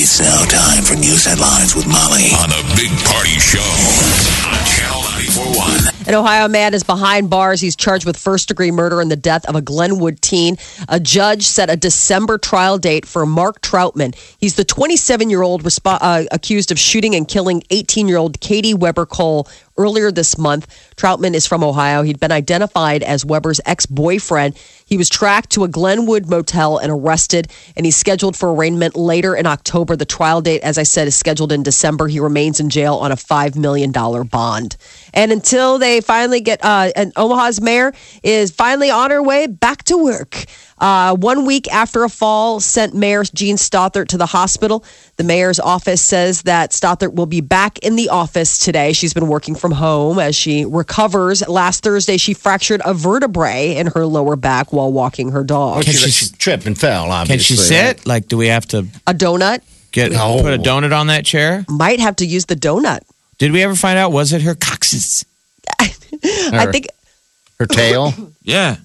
It's now time for news headlines with Molly on a big party show on Channel 941. An Ohio man is behind bars. He's charged with first degree murder in the death of a Glenwood teen. A judge set a December trial date for Mark Troutman. He's the 27 year old resp- uh, accused of shooting and killing 18 year old Katie Weber Cole earlier this month. Troutman is from Ohio. He'd been identified as Weber's ex boyfriend. He was tracked to a Glenwood motel and arrested, and he's scheduled for arraignment later in October. The trial date, as I said, is scheduled in December. He remains in jail on a $5 million bond. And until they finally get, uh, and Omaha's mayor is finally on her way back to work. Uh, one week after a fall sent Mayor Jean Stothert to the hospital, the mayor's office says that Stothert will be back in the office today. She's been working from home as she recovers. Last Thursday, she fractured a vertebrae in her lower back while walking her dog. Can She, she- tripped and fell, Can she sit? Like, do we have to A donut get No. put a donut on that chair? might have to use the donut. Did we ever find out? Was it her coccyx? I think Her tail? Yeah.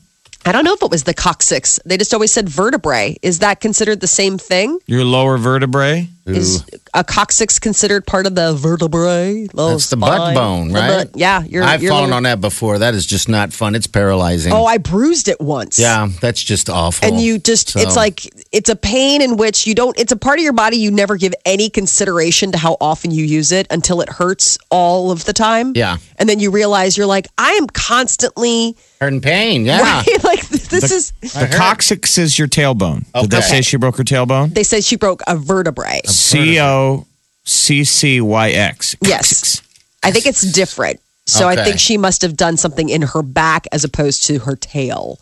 I don't know if it was the coccyx. They just always said vertebrae. Is that considered the same thing? Your lower vertebrae? Is a coccyx considered part of the vertebrae? That's the butt bone, right? butt- yeah, you're. I've you're fallen little- on that before. That is just not fun. It's paralyzing. Oh, I bruised it once. yeah, that's just awful. And you just, So- it's like, it's a pain in which you don't, it's a part of your body you never give any consideration to how often you use it until it hurts all of the time. Yeah. And then you realize you're like, I am constantly, and pain. Yeah. right? like, this is, The coccyx is your tailbone. Did they say she broke her tailbone? they said she broke a vertebrae. C O C C Y X. Yes. I think it's different. So I think she must have done something in her back as opposed to her tail.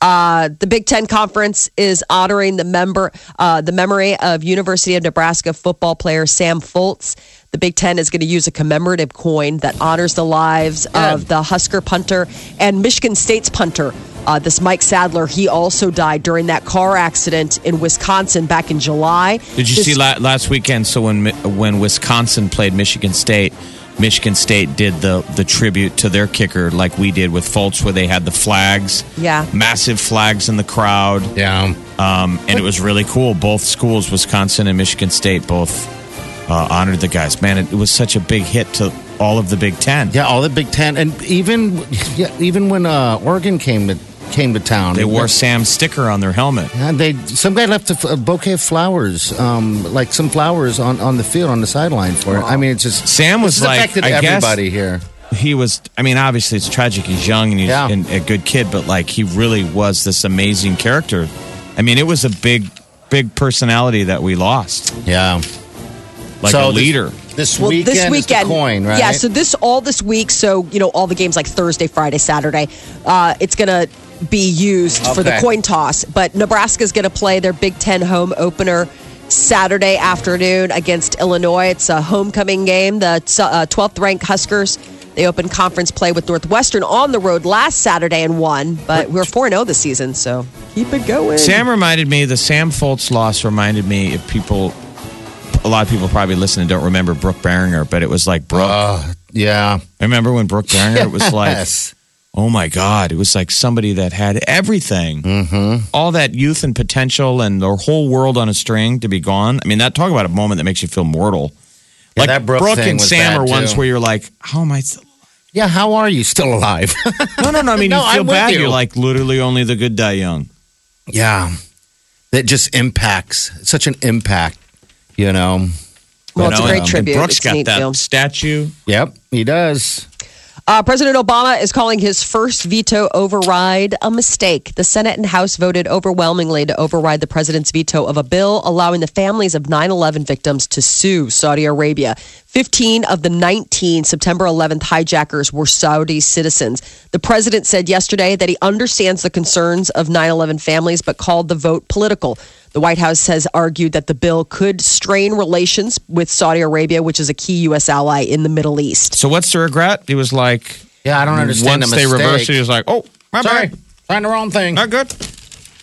Uh, the Big Ten Conference is honoring the member, uh, the memory of University of Nebraska football player Sam Foltz. The Big Ten is going to use a commemorative coin that honors the lives of the Husker punter and Michigan State's punter. Uh, this Mike Sadler, he also died during that car accident in Wisconsin back in July. Did you This- see la- last weekend? So when when Wisconsin played Michigan State, Michigan State did the the tribute to their kicker like we did with Foltz, where they had the flags, Yeah. massive flags in the crowd, Yeah. um, and it was really cool. Both schools, Wisconsin and Michigan State, both uh, honored the guys. Man, it, it was such a big hit to all of the Big Ten. Yeah, all the Big Ten. And even yeah, even when uh, Oregon came to, came to town, They wore Sam's sticker on their helmet. Yeah, they some guy left a bouquet of flowers, um, like some flowers on, on the field on the sideline for it. I mean, it's just Sam was like, affected I guess- everybody here. he was i mean obviously it's tragic he's young and he's Yeah. and a good kid but like he really was this amazing character i mean it was a big big personality that we lost Yeah, like So a leader This, Well, weekend, this is weekend, the coin, right? Yeah, so this all this week. So you know, all the games like Thursday, Friday, Saturday. Uh, it's gonna be used for the coin toss. But Nebraska's gonna play their Big Ten home opener Saturday afternoon against Illinois. It's a homecoming game. The uh, 12th ranked Huskers. They opened conference play with Northwestern on the road last Saturday and won, but we're 4 0 this season, so keep it going. sam reminded me the sam foltz loss reminded me if people a lot of people probably listen and don't remember Brook Berringer, but it was like brooke Uh, yeah. I remember when Brook Berringer it was like Yes. Oh my god it was like somebody that had everything mm-hmm. all that youth and potential and their whole world on a string to be gone i mean that talk about a moment that makes you feel mortal Yeah, like that Brook thing and was Sam are ones too. where you're like, how am I? Still? Alive? Yeah, how are you still alive? No, no, no. I mean, No, you feel I'm bad. you. You're like, literally, only the good die young. yeah. That just impacts, such an impact, you know. well, it's a You know, great and tribute. Brooks It's a got that film. statue. Yep, he does. Uh, President Obama is calling his first veto override a mistake. The Senate and House voted overwhelmingly to override the president's veto of a bill allowing the families of 9 11 victims to sue Saudi Arabia. 15 of the 19 September 11th hijackers were Saudi citizens. The president said yesterday that he understands the concerns of 9 11 families, but called the vote political. The White House has argued that the bill could strain relations with Saudi Arabia, which is a key U.S. ally in the Middle East. So what's the regret? He was like, Yeah, I don't understand once the they mistake. reversed it, he was like, oh, my Sorry, bad. find the wrong thing. Not good.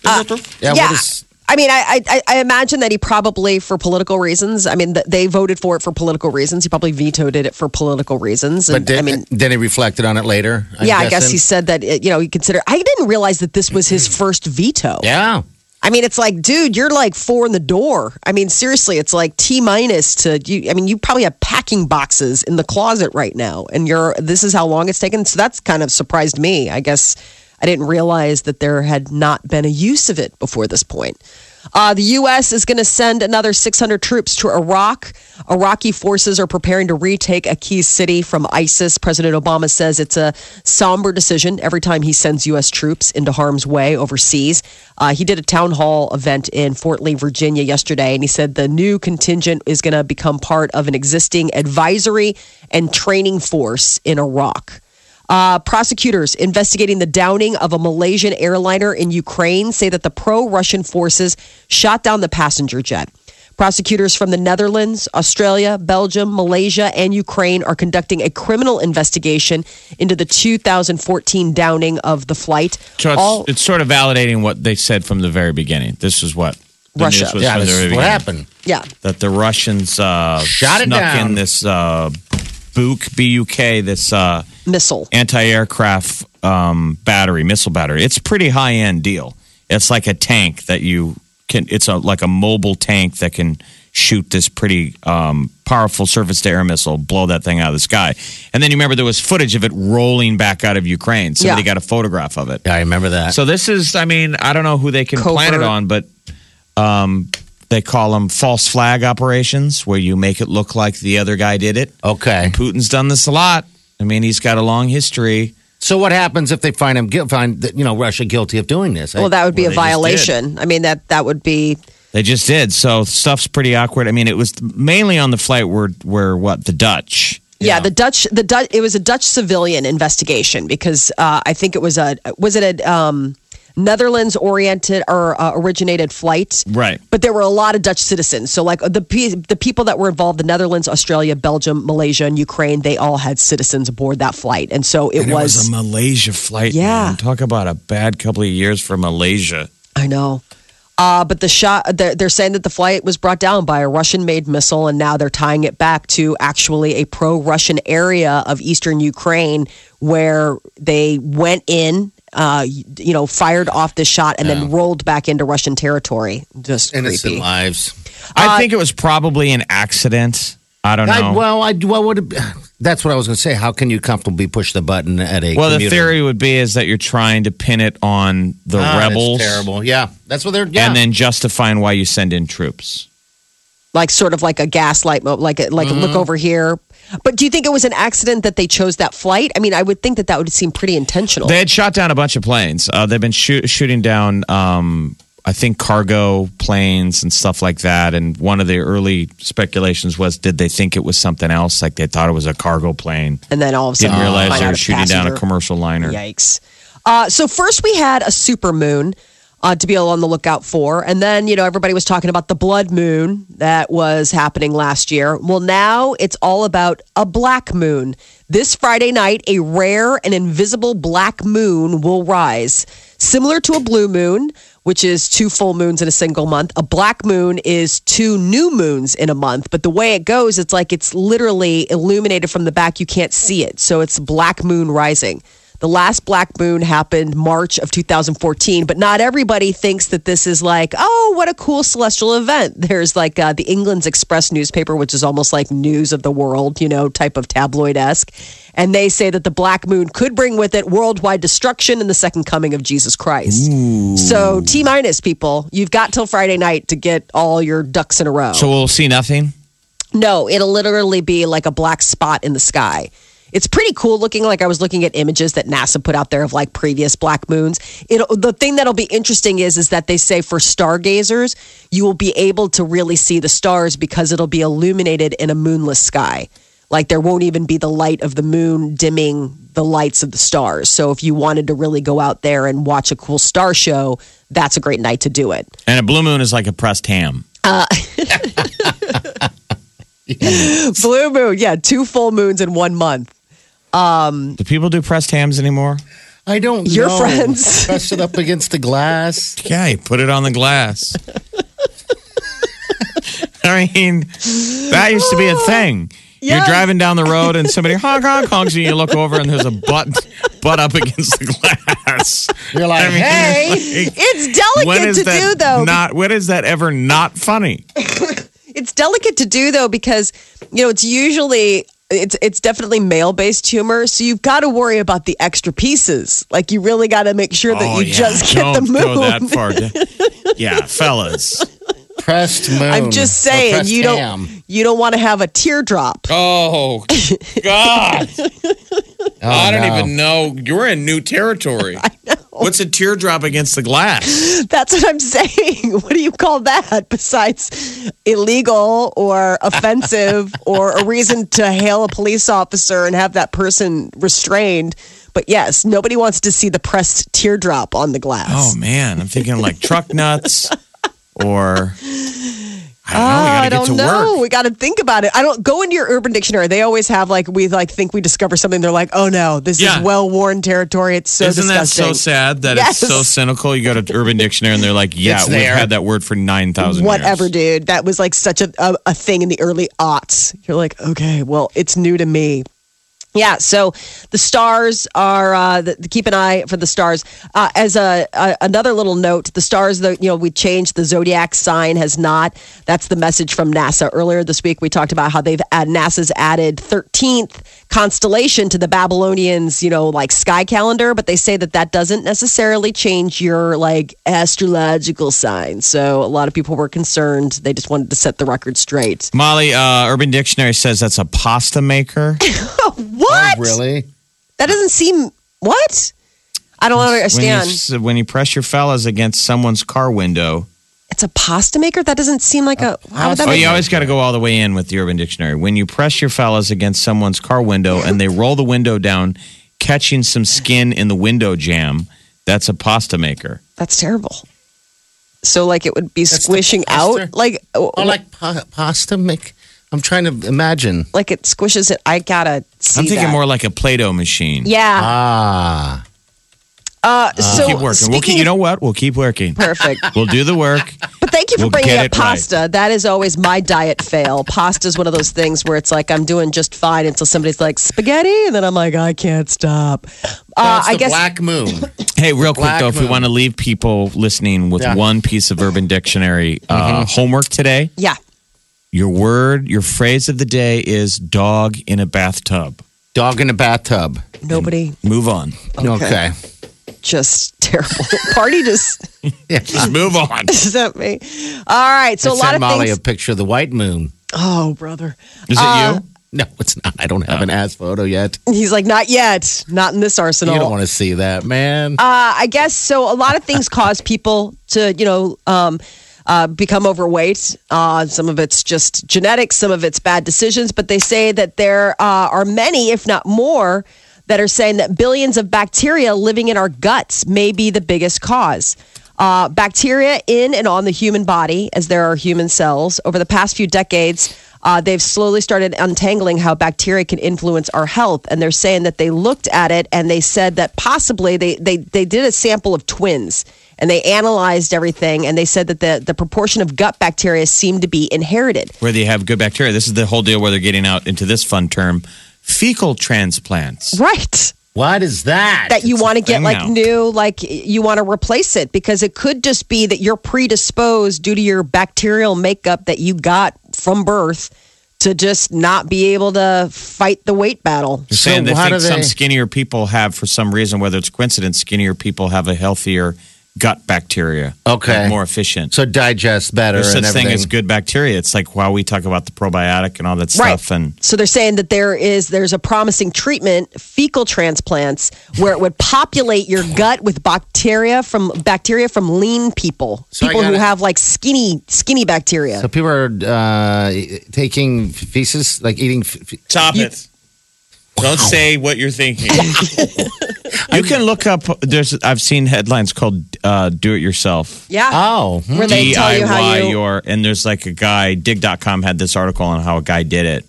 Uh, yeah, yeah. what is- I mean, I, I I imagine that he probably, for political reasons, I mean, th- they voted for it for political reasons. He probably vetoed it for political reasons. but did, I mean, then he reflected on it later. I'm yeah, I guess he said that, it- you know, he considered, I didn't realize that this was his first veto. Yeah. I mean, it's like, dude, you're like four in the door. I mean, seriously, it's like T minus to you. I mean, you probably have packing boxes in the closet right now, and you're. This is how long it's taken. So that's kind of surprised me. I guess I didn't realize that there had not been a use of it before this point. Uh, the U.S. is going to send another 600 troops to Iraq. Iraqi forces are preparing to retake a key city from ISIS. President Obama says it's a somber decision every time he sends U.S. troops into harm's way overseas. Uh, he did a town hall event in Fort Lee, Virginia yesterday, and he said the new contingent is going to become part of an existing advisory and training force in Iraq. Uh, prosecutors investigating the downing of a Malaysian airliner in Ukraine say that the pro Russian forces shot down the passenger jet. Prosecutors from the Netherlands, Australia, Belgium, Malaysia, and Ukraine are conducting a criminal investigation into the 2014 downing of the flight. So it's, All- it's sort of validating what they said from the very beginning. This is what the Russia. was Yeah, this is what happened. yeah, That the Russians uh, Shot it snuck down. in this uh, Buk B U K this uh, missile. anti-aircraft um, battery, missile battery. It's a pretty high-end deal. It's like a tank that you can. It's a like a mobile tank that can shoot this pretty um, powerful surface-to-air missile, blow that thing out of the sky. And then you remember there was footage of it rolling back out of Ukraine. Somebody Yeah. got a photograph of it. Yeah, I remember that. So this is, I mean, I don't know who they can plan it on, but um, they call them false flag operations, where you make it look like the other guy did it. okay. Putin's done this a lot. I mean, he's got a long history. So what happens if they find him guilt, find you know Russia guilty of doing this? Well, that would be Well, a violation. I mean, that that would be They just did. So stuff's pretty awkward. I mean, it was mainly on the flight where, where what the Dutch. Yeah, the Dutch, the Dutch, it was a Dutch civilian investigation because uh, I think it was a was it a um, Netherlands oriented or uh, originated flight, Right. But there were a lot of Dutch citizens. So like the the people that were involved, the Netherlands, Australia, Belgium, Malaysia, and Ukraine, they all had citizens aboard that flight, and so it And was. a Malaysia flight. Yeah. man. Talk about a bad couple of years for Malaysia. I know. Uh, but the shot, they're, they're saying that the flight was brought down by a Russian made missile, and now they're tying it back to actually a pro Russian area of eastern Ukraine where they went in, uh, you know, fired off this shot and then rolled back into Russian territory. Just innocent creepy. lives. I think it was probably an accident. I don't know. I, well, I what would that's what I was going to say. How can you comfortably push the button at a Well, the theory would be is that you're trying to pin it on the that's rebels, terrible. Yeah, that's what they're. Yeah. and then justifying why you send in troops. Like sort of like a gaslight, like a, like a look over here. But do you think it was an accident that they chose that flight? I mean, I would think that that would seem pretty intentional. They had shot down a bunch of planes. Uh, they've been shoo- shooting down, um, I think, cargo planes and stuff like that. And one of the early speculations was, did they think it was something else? Like they thought it was a cargo plane. and then all of a sudden, Didn't realize they were shooting down a commercial liner. Yikes. Uh, so first we had a super moon uh, to be on the lookout for, and then you know everybody was talking about the blood moon that was happening last year. Well, now it's all about a black moon. This Friday night, a rare and invisible black moon will rise, similar to a blue moon. Which is two full moons in a single month. A black moon is two new moons in a month. But the way it goes, it's like it's literally illuminated from the back. You can't see it. So it's black moon rising. The last black moon happened March of 2014, but not everybody thinks that this is like, oh, what a cool celestial event. There's like uh, the England's Express newspaper, which is almost like news of the world, you know, type of tabloid esque. And they say that the black moon could bring with it worldwide destruction and the second coming of Jesus Christ. So, T minus people, you've got till Friday night to get all your ducks in a row. So we'll see nothing. No, it'll literally be like a black spot in the sky. It's pretty cool looking. Like I was looking at images that NASA put out there of like previous black moons. It the thing that'll be interesting is is that they say for stargazers you will be able to really see the stars because it'll be illuminated in a moonless sky. Like there won't even be the light of the moon dimming the lights of the stars. So if you wanted to really go out there and watch a cool star show, that's a great night to do it. And a blue moon is like a pressed ham. Uh, Blue moon, yeah, two full moons in one month. Um, do people do pressed hams anymore? I don't Your know. friends. Press it up against the glass. Yeah, you put it on the glass. I mean, that used to be a thing. You're driving down the road and somebody honk honk honks and you look over and there's a butt butt up against the glass. You're like, I mean, hey. like, It's delicate to that do though. Not when is that ever not funny? it's delicate to do though because you know it's usually it's it's definitely male based humor so you've got to worry about the extra pieces like you really got to make sure that Oh, you yeah. just get Don't the move go that far. yeah, fellas. Pressed moon. i'm just saying you don't ham. you don't want to have a teardrop Oh God! Oh, I don't no. even know. You're in new territory. I know. What's a teardrop against the glass? that's what i'm saying what do you call that besides illegal or offensive or a reason to hail a police officer and have that person restrained but yes nobody wants to see the pressed teardrop on the glass Oh man, I'm thinking like truck nuts or I don't know. We ah, I gotta get don't know. We got to think about it. I don't go into your Urban Dictionary. They always have like we like think we discover something. They're like, oh no, this Yeah. is well worn territory. It's so Isn't that so sad that it's so cynical? You go to Urban Dictionary and they're like, "Yeah, It's we've there. had that word for nine thousand Whatever, years." dude. That was like such a, a a thing in the early aughts. You're like, okay, well, it's new to me. Yeah, so the stars are uh, the, keep an eye for the stars. Uh, as a, a another little note, the stars, the you know, we changed the zodiac sign has not. That's the message from NASA. Earlier this week, we talked about how they've add, NASA's added 13th constellation to the Babylonians, you know, like sky calendar, but they say that that doesn't necessarily change your like astrological sign. So a lot of people were concerned. They just wanted to set the record straight. Molly, uh, Urban Dictionary says that's a pasta maker. What? Oh, really? That doesn't seem what? I don't when, understand. you, when you press your fellas against someone's car window. It's a pasta maker. That doesn't seem like a. How would that Oh, make you always got to go all the way in with the Urban Dictionary. When you press your fellas against someone's car window and they roll the window down, catching some skin in the window jam, that's a pasta maker. That's terrible. So, like, it would be That's squishing out, like, oh, Oh, like pa- pasta make. I'm trying to imagine. like it squishes it. I gotta see. I'm thinking that. more like a Play-Doh machine. Yeah. Ah. Uh, so keep working. We'll keep, you know what? We'll keep working. Perfect. We'll do the work. But thank you for We'll bringing get up it right. pasta. That is always my diet fail. Pasta is one of those things where it's like I'm doing just fine until somebody's like spaghetti, and then I'm like I can't stop. Uh, That's I the guess Black Moon. Hey, real quick Black though, if we moon. want to leave people listening with Yeah. one piece of Urban Dictionary uh, homework today, yeah. Your word, your phrase of the day is dog in a bathtub. Dog in a bathtub. Nobody Move on. Okay. just terrible. Party just Just move on. sent me. All right, so I a lot sent of Molly things. a picture of the white moon. oh, brother, Is it Uh, you? No, it's not. I don't have an ass photo yet. he's like, not yet, not in this arsenal. You don't want to see that, man. Uh, I guess so. A lot of things cause people to, you know, um, uh, become overweight. Uh, some of it's just genetics, some of it's bad decisions. But they say that there uh, are many, if not more, that are saying that billions of bacteria living in our guts may be the biggest cause. Uh, bacteria in and on the human body, as there are human cells, over the past few decades, uh, they've slowly started untangling how bacteria can influence our health. And they're saying that they looked at it and they said that possibly they, they, they did a sample of twins and they analyzed everything and they said that the, the proportion of gut bacteria seemed to be inherited. Where they have good bacteria. This is the whole deal where they're getting out into this fun term fecal transplants. Right. what is that? that you want to get like now. new like you want to replace it because it could just be that you're predisposed due to your bacterial makeup that you got from birth to just not be able to fight the weight battle. They're saying So they think do some skinnier people have, for some reason, whether it's coincidence, skinnier people have a healthier gut bacteria. Okay. Like more efficient. so digest better There's and such thing everything. as good bacteria. It's like while we talk about the probiotic and all that Right. stuff, and So they're saying that there is there's a promising treatment, fecal transplants, where it would populate your gut with bacteria from bacteria from lean people, So people who gotta- have like skinny skinny bacteria. So people are uh, taking feces, like eating. F- f- stop You- it. Don't say what you're thinking. you can look up. There's. I've seen headlines called uh, "Do It Yourself." Yeah. Oh. Where they tell you how DIY you. your and there's like a guy dig.com had this article on how a guy did it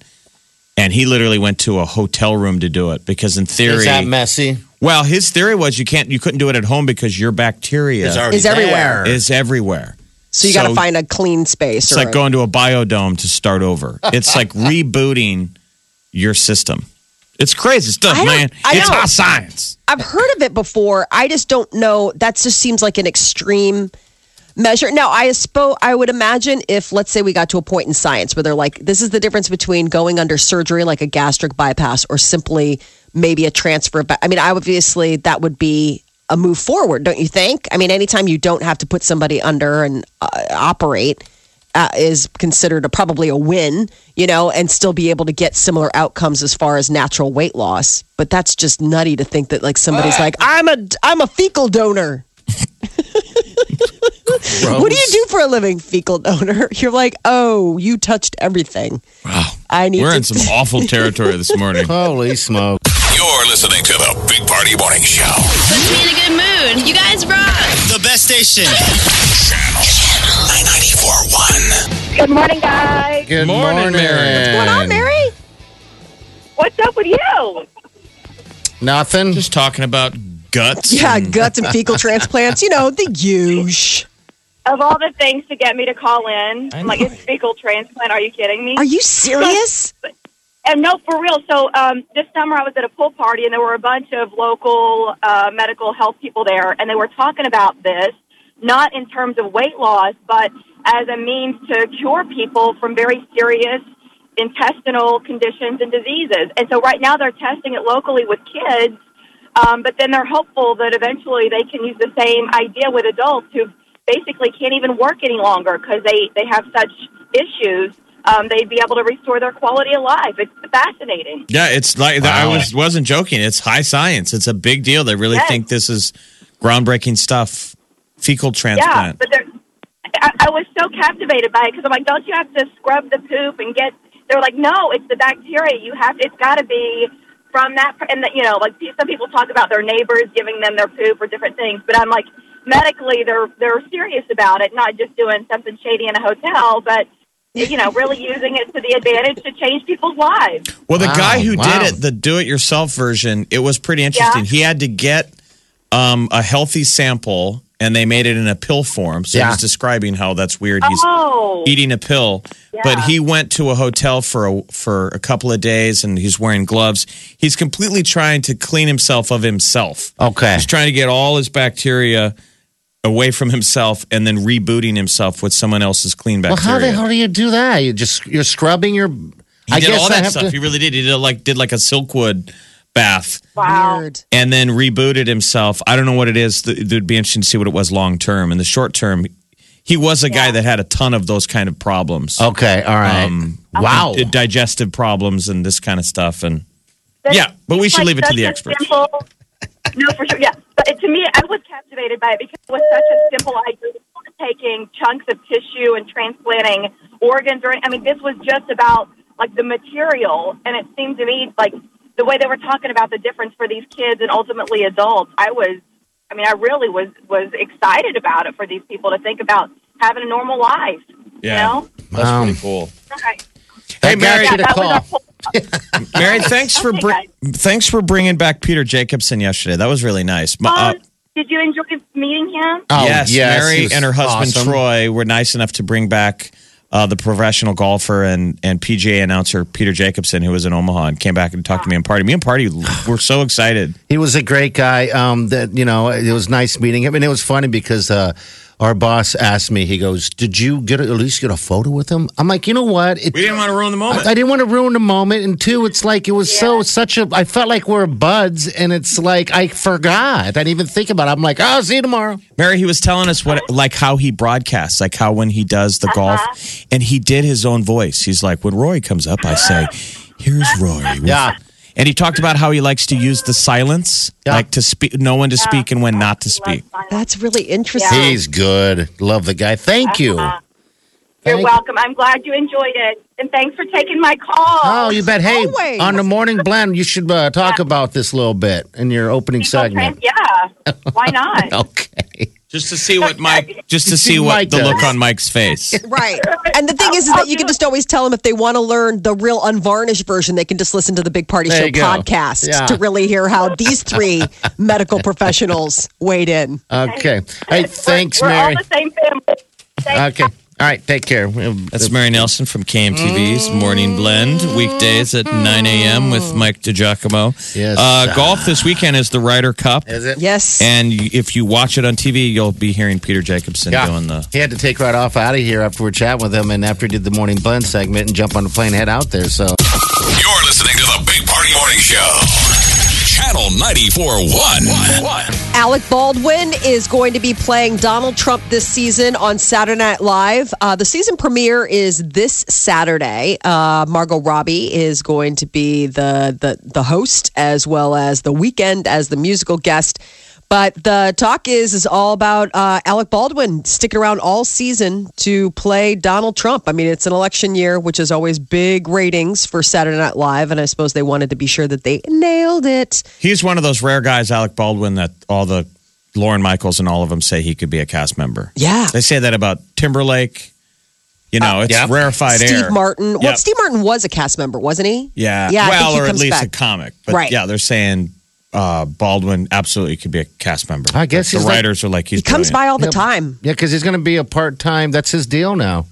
and he literally went to a hotel room to do it because in theory is that messy? well his theory was you can't you couldn't do it at home because your bacteria It's already Is everywhere. Is everywhere so you got to find a clean space. it's or like a- going to a biodome to start over it's like rebooting your system it's crazy stuff man I it's know. hot science I've heard of it before. I just don't know. That just seems like an extreme measure. Now, I suppose I would imagine if, let's say, we got to a point in science where they're like, this is the difference between going under surgery, like a gastric bypass, or simply maybe a transfer. Of, I mean, obviously, that would be a move forward, don't you think? I mean, anytime you don't have to put somebody under and uh, operate. Uh, is considered a, probably a win, you know, and still be able to get similar outcomes as far as natural weight loss. But that's just nutty to think that like somebody's like, I'm a I'm a fecal donor. What do you do for a living, fecal donor? You're like, oh, you touched everything. wow I need we're to in some awful territory this morning Holy smoke! You're listening to the Big Party Morning Show. Puts me in a good mood. You guys rock. The best station. Channel 941. Good morning, guys. Good Morning, morning, Mary. What's Going on, Mary? What's up with you? Nothing. just talking about guts Yeah, and- guts and fecal transplants. You know the huge. Of all the things to get me to call in, I'm like, it's fecal transplant. Are you kidding me? Are you serious? And no, for real. So um, this summer I was at a pool party, and there were a bunch of local uh, medical health people there, and they were talking about this, not in terms of weight loss, but as a means to cure people from very serious intestinal conditions and diseases. And so right now they're testing it locally with kids, um, but then they're hopeful that eventually they can use the same idea with adults who basically can't even work any longer because they, they have such issues. Um, they'd be able to restore their quality of life. It's fascinating. Yeah, it's like I was wasn't joking. It's high science. It's a big deal. They really Yes. think this is groundbreaking stuff. Fecal transplant. Yeah, transplant. but they're, I, I was so captivated by it because I'm like, don't you have to scrub the poop and get? They're like, no, it's the bacteria. You have. It's got to be from that. And the, you know, like some people talk about their neighbors giving them their poop or different things, but I'm like, medically, they're they're serious about it, not just doing something shady in a hotel, but you know, really using it to the advantage to change people's lives. well, the Wow, guy who wow. did it, the do-it-yourself version, it was pretty interesting. Yeah. He had to get um, a healthy sample, and they made it in a pill form. So Yeah. he's describing how that's weird. He's Oh, eating a pill, but he went to a hotel for a for a couple of days, and he's wearing gloves. He's completely trying to clean himself of himself. Okay. He's trying to get all his bacteria away from himself and then rebooting himself with someone else's clean bacteria. Well, how the hell do you do that? You just you're scrubbing your. he I did guess all that stuff. to- He really did. He did like did like a Silkwood bath wow. Weird. and then rebooted himself. I don't know what it is. It'd be interesting to see what it was long term. In the short term, he was a guy that had a ton of those kind of problems. Okay, all right. Um, wow. d- digestive problems and this kind of stuff. And But Yeah, but we it's should leave it to the experts. Simple, no, for sure. Yeah, but to me, I was captivated by it because it was such a simple idea taking chunks of tissue and transplanting organs, or I mean, this was just about like the material, and it seemed to me like the way they were talking about the difference for these kids and ultimately adults. I was, I mean, I really was was excited about it for these people to think about having a normal life. Yeah. You know? that's Wow. pretty cool. Okay. Hey, Mary. Mary, Yeah, you to that was our call. whole- Mary, thanks for Okay, br- thanks for bringing back Peter Jacobsen yesterday. That was really nice. Ma- uh, Um, did you enjoy meeting him? Oh, yes, he Mary and her husband awesome. Troy were nice enough to bring back uh, the professional golfer and, and PGA announcer Peter Jacobsen, who was in Omaha and came back and talked to me and Party. Me and Party were so excited. He was a great guy. Um, that you know, it was nice meeting him, and it was funny because uh, our boss asked me. He goes, "Did you get a, at least get a photo with him?" I'm like, you know what? It, We didn't want to ruin the moment. I, I didn't want to ruin the moment, and two, it's like it was so such a. I felt like we're buds, and it's like I forgot. I didn't even think about it. I'm like, oh, see you tomorrow. Mary, he was telling us what, like, how he broadcasts, like how when he does the golf, uh-huh. and he did his own voice. He's like, when Roy comes up, I say, "Here's Roy. with-" Yeah. And he talked about how he likes to use the silence, Yeah. like to speak, know when to speak and when not to speak. That's really interesting. He's good. Love the guy. Thank you. You're Thank- welcome. I'm glad you enjoyed it. and thanks for taking my call. Oh, you bet. Hey, Always. on the morning blend, you should uh, talk about this a little bit in your opening People segment. trans- yeah, why not? Okay. Just to see what Mike, just to See see what Mike the look on Mike's face. Right. And the thing is, is that you can just always tell them if they want to learn the real unvarnished version, they can just listen to the Big Party There Show podcast Yeah. to really hear how these three medical professionals weighed in. Okay. Hey, thanks, we're, we're Mary. all the same family. Thanks. Okay. All right. Take care. That's Mary Nelson from KMTV's Morning Blend, weekdays at 9 a.m. with Mike DiGiacomo. Yes. Uh, golf this weekend is the Ryder Cup. Is it? Yes. And if you watch it on TV, you'll be hearing Peter Jacobsen Yeah. doing the. He had to take right off out of here after we're chatting with him and after he did the morning blend segment and jump on the plane and head out there. So You're listening to the Big Party Morning Show. Channel 94.1. Alec Baldwin is going to be playing Donald Trump this season on Saturday Night Live. Uh, the season premiere is this Saturday. Uh, Margot Robbie is going to be the, the the host as well as the weekend as the musical guest. But the talk is is all about uh, Alec Baldwin sticking around all season to play Donald Trump. I mean, it's an election year, which is always big ratings for Saturday Night Live, and I suppose they wanted to be sure that they nailed it. He's one of those rare guys, Alec Baldwin, that all the Lorne Michaels and all of them say he could be a cast member. Yeah. They say that about Timberlake. You know, it's yeah. rarefied Steve air. Martin. Well, Steve Martin was a cast member, wasn't he? Yeah. Yeah. I well, think he or at least back. a comic. But Right. yeah, they're saying uh, Baldwin absolutely could be a cast member. I guess the he's like- writers are like he's He comes by all the Yep. time. yeah, because he's going to be a part time. That's his deal now,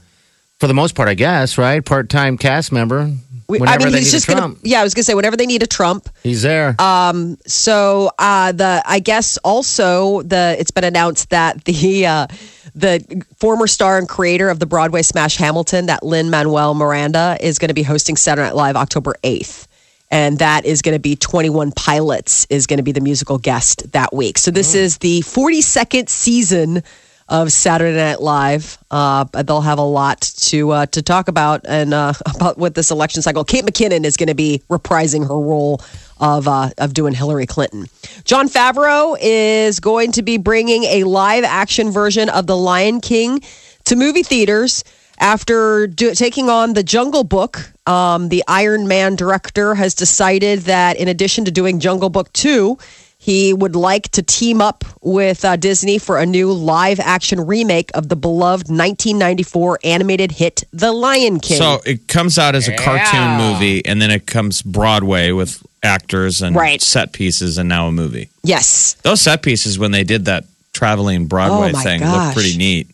for the most part, I guess. Right, part time cast member. We- I mean, they he's need just gonna. Yeah, I was gonna say whenever they need a Trump. he's there. Um, So uh, the I guess also the it's been announced that the uh, the former star and creator of the Broadway smash Hamilton, that Lin Manuel Miranda, is going to be hosting Saturday Night Live October eighth. And that is going to be 21 Pilots is going to be the musical guest that week. So this is the 42nd season of Saturday Night Live. Uh, they'll have a lot to uh, to talk about and uh, about with this election cycle. Kate McKinnon is going to be reprising her role of uh, of doing Hillary Clinton. Jon Favreau is going to be bringing a live action version of The Lion King to movie theaters after do, taking on the Jungle Book. Um, the Iron Man director has decided that in addition to doing Jungle Book two. He would like to team up with uh, Disney for a new live action remake of the beloved 1994 animated hit The Lion King. So it comes out as a cartoon movie, and then it comes Broadway with actors and Right. set pieces, and now a movie. yes, Those set pieces, when they did that traveling Broadway Oh, thing, gosh. looked pretty neat.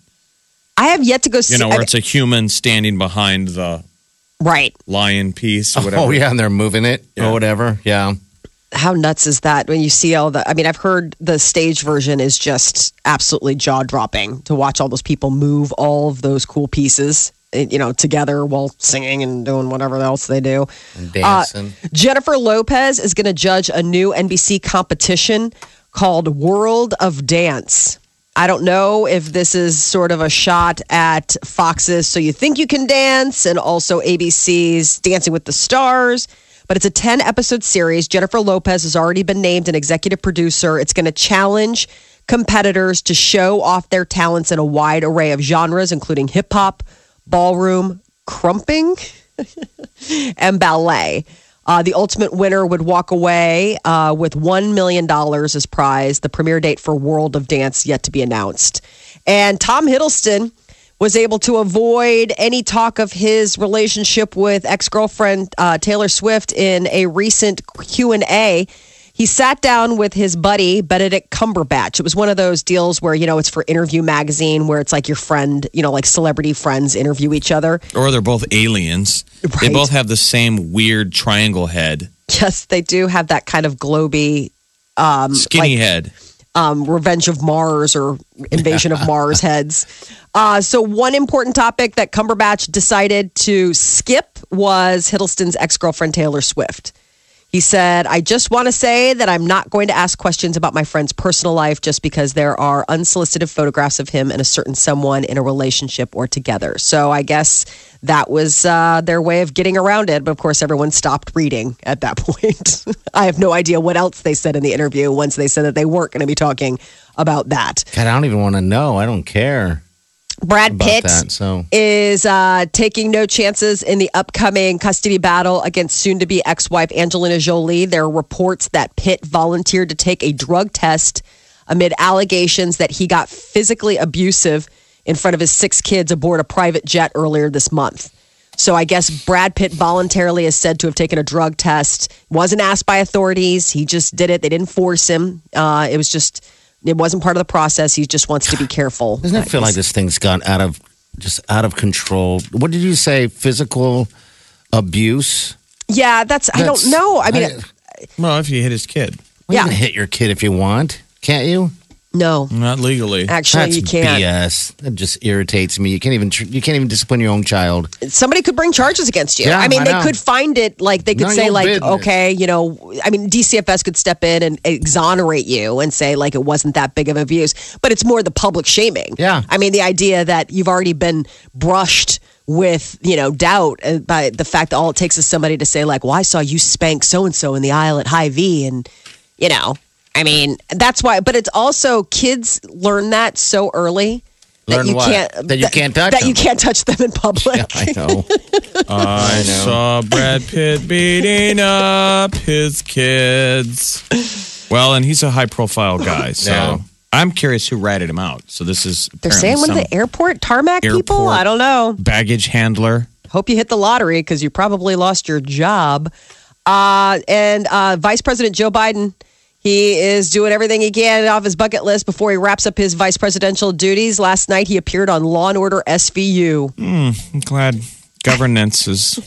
I have yet to go see. You know, I- where it's a human standing behind the right. lion piece or whatever. oh yeah, and they're moving it Yeah. or whatever. Yeah. How nuts is that when you see all the? I mean, I've heard the stage version is just absolutely jaw dropping to watch all those people move all of those cool pieces, eh, you know, together while singing and doing whatever else they do. And dancing. Jennifer Lopez is going to judge a new NBC competition called World of Dance. I don't know if this is sort of a shot at Fox's So You Think You Can Dance and also ABC's Dancing with the Stars. But it's a 10 episode series. Jennifer Lopez has already been named an executive producer. It's going to challenge competitors to show off their talents in a wide array of genres, including hip hop, ballroom, krumping, and ballet. Uh, the ultimate winner would walk away uh, with $1 million as prize. The premiere date for World of Dance yet to be announced. And Tom Hiddleston was able to avoid any talk of his relationship with ex-girlfriend uh, Taylor Swift in a recent Q&A. He sat down with his buddy Benedict Cumberbatch. It was one of those deals where you know it's for Interview Magazine, where it's like your friend, you know, like celebrity friends interview each other. Or they're both aliens. They both have the same weird triangle head, Yes, they do have that kind of globy um, skinny like- head. um, Revenge of Mars or Invasion of Mars heads. Uh, so, one important topic that Cumberbatch decided to skip was Hiddleston's ex girlfriend, Taylor Swift. He said, I just want to say that I'm not going to ask questions about my friend's personal life just because there are unsolicited photographs of him and a certain someone in a relationship or together. So I guess that was uh, their way of getting around it. But of course, everyone stopped reading at that point. I have no idea what else they said in the interview once they said that they weren't going to be talking about that. God, I don't even want to know. I don't care. Brad Pitt that. So is uh, taking no chances in the upcoming custody battle against soon to be ex wife Angelina Jolie. There are reports that Pitt volunteered to take a drug test amid allegations that he got physically abusive in front of his six kids aboard a private jet earlier this month. So I guess Brad Pitt voluntarily is said to have taken a drug test. Wasn't asked by authorities. He just did it. They didn't force him. Uh, it was just, it wasn't part of the process. He just wants to be careful. doesn't it feel like this thing's gone out of just out of control? What did you say? Physical abuse? Yeah, that's, I don't know. I mean, I- Well, if you hit his kid, Well, Yeah. You can hit your kid if you want, can't you? No, not legally. actually, That's you can't. BS. That just irritates me. You can't even tr- you can't even discipline your own child. somebody could bring charges against you. Yeah, I mean, I they know. could find it like they could None say like, business. okay, you know, I mean, DCFS could step in and exonerate you and say like it wasn't that big of abuse, but it's more the public shaming. Yeah. I mean, the idea that you've already been brushed with you know doubt uh, by the fact that all it takes is somebody to say like, well, I saw you spank so and so in the aisle at Hy-Vee, and you know, I mean, that's why. But it's also kids learn that so early. That Learn you what? can't That you can't touch that you them. can't touch them in public. Yeah, I know. I saw Brad Pitt beating up his kids. Well, and he's a high profile guy, so Yeah. I'm curious who ratted him out. So this is They're saying one of the airport tarmac people. I don't know. baggage handler. Hope you hit the lottery because you probably lost your job. Uh, and uh, Vice President Joe Biden, he is doing everything he can off his bucket list before he wraps up his vice presidential duties. Last night, he appeared on Law and Order SVU. I'm glad governance is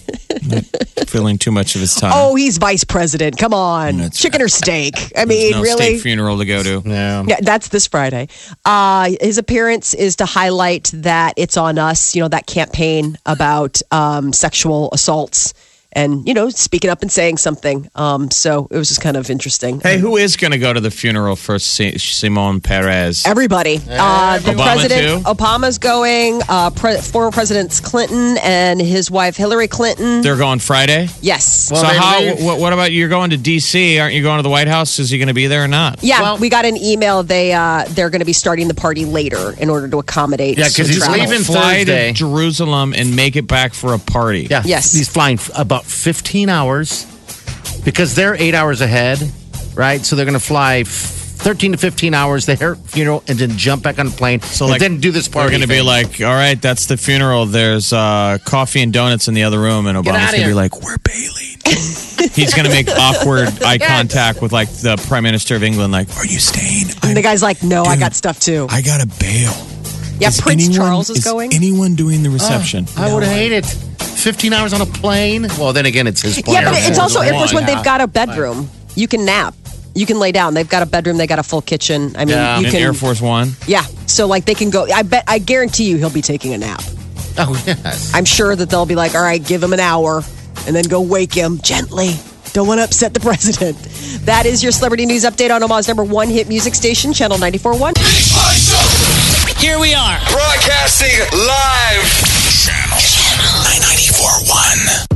not filling too much of his time. Oh, he's vice president. Come on, That's- chicken or steak? I mean, no really? state funeral to go to. Yeah. Yeah, that's this Friday. Uh, his appearance is to highlight that it's on us, you know, that campaign about um, sexual assaults and, you know, speaking up and saying something. Um, so it was just kind of interesting. Hey, who is going to go to the funeral for Si- Simon Peres? Everybody. Uh, the Obama president, too? Obama's going, uh, pre- former presidents Clinton and his wife Hillary Clinton. They're going Friday. yes. Well, so how? leave- What, what about you're going to D.C.? Aren't you going to the White House? Is he going to be there or not? yeah, well- we got an email. They uh, they're going to be starting the party later in order to accommodate. Yeah, because he's travel. leaving Fly Thursday. to Jerusalem and make it back for a party. Yeah. Yes. He's flying f- about 15 hours because they're eight hours ahead, right? So they're going to fly 13 to 15 hours their funeral and then jump back on the plane So and like, then do this part. We're going to be like, all right, that's the funeral. There's uh, coffee and donuts in the other room, and Obama's going to be like, we're bailing. He's going to make awkward eye contact with like the Prime Minister of England, like, are you staying? And the guy's like, no, I got stuff too. I got to bail. yeah, Is Prince anyone- Charles is, going. Anyone doing the reception? I would hate it. 15 hours on a plane? Well, then again, it's his plane. yeah, but it's also Air Force One. Yeah. They've got a bedroom. You can nap. You can lay down. They've got a bedroom. They got a full kitchen. I mean, Yeah. you in can. Air Force One. Yeah, so like they can go. I bet. I guarantee you, he'll be taking a nap. Oh, yes. I'm sure that they'll be like, all right, give him an hour, and then go wake him gently. Don't want to upset the president. That is your celebrity news update on Omaha's number one hit music station, Channel 94.1. Here we are. Broadcasting live. 941.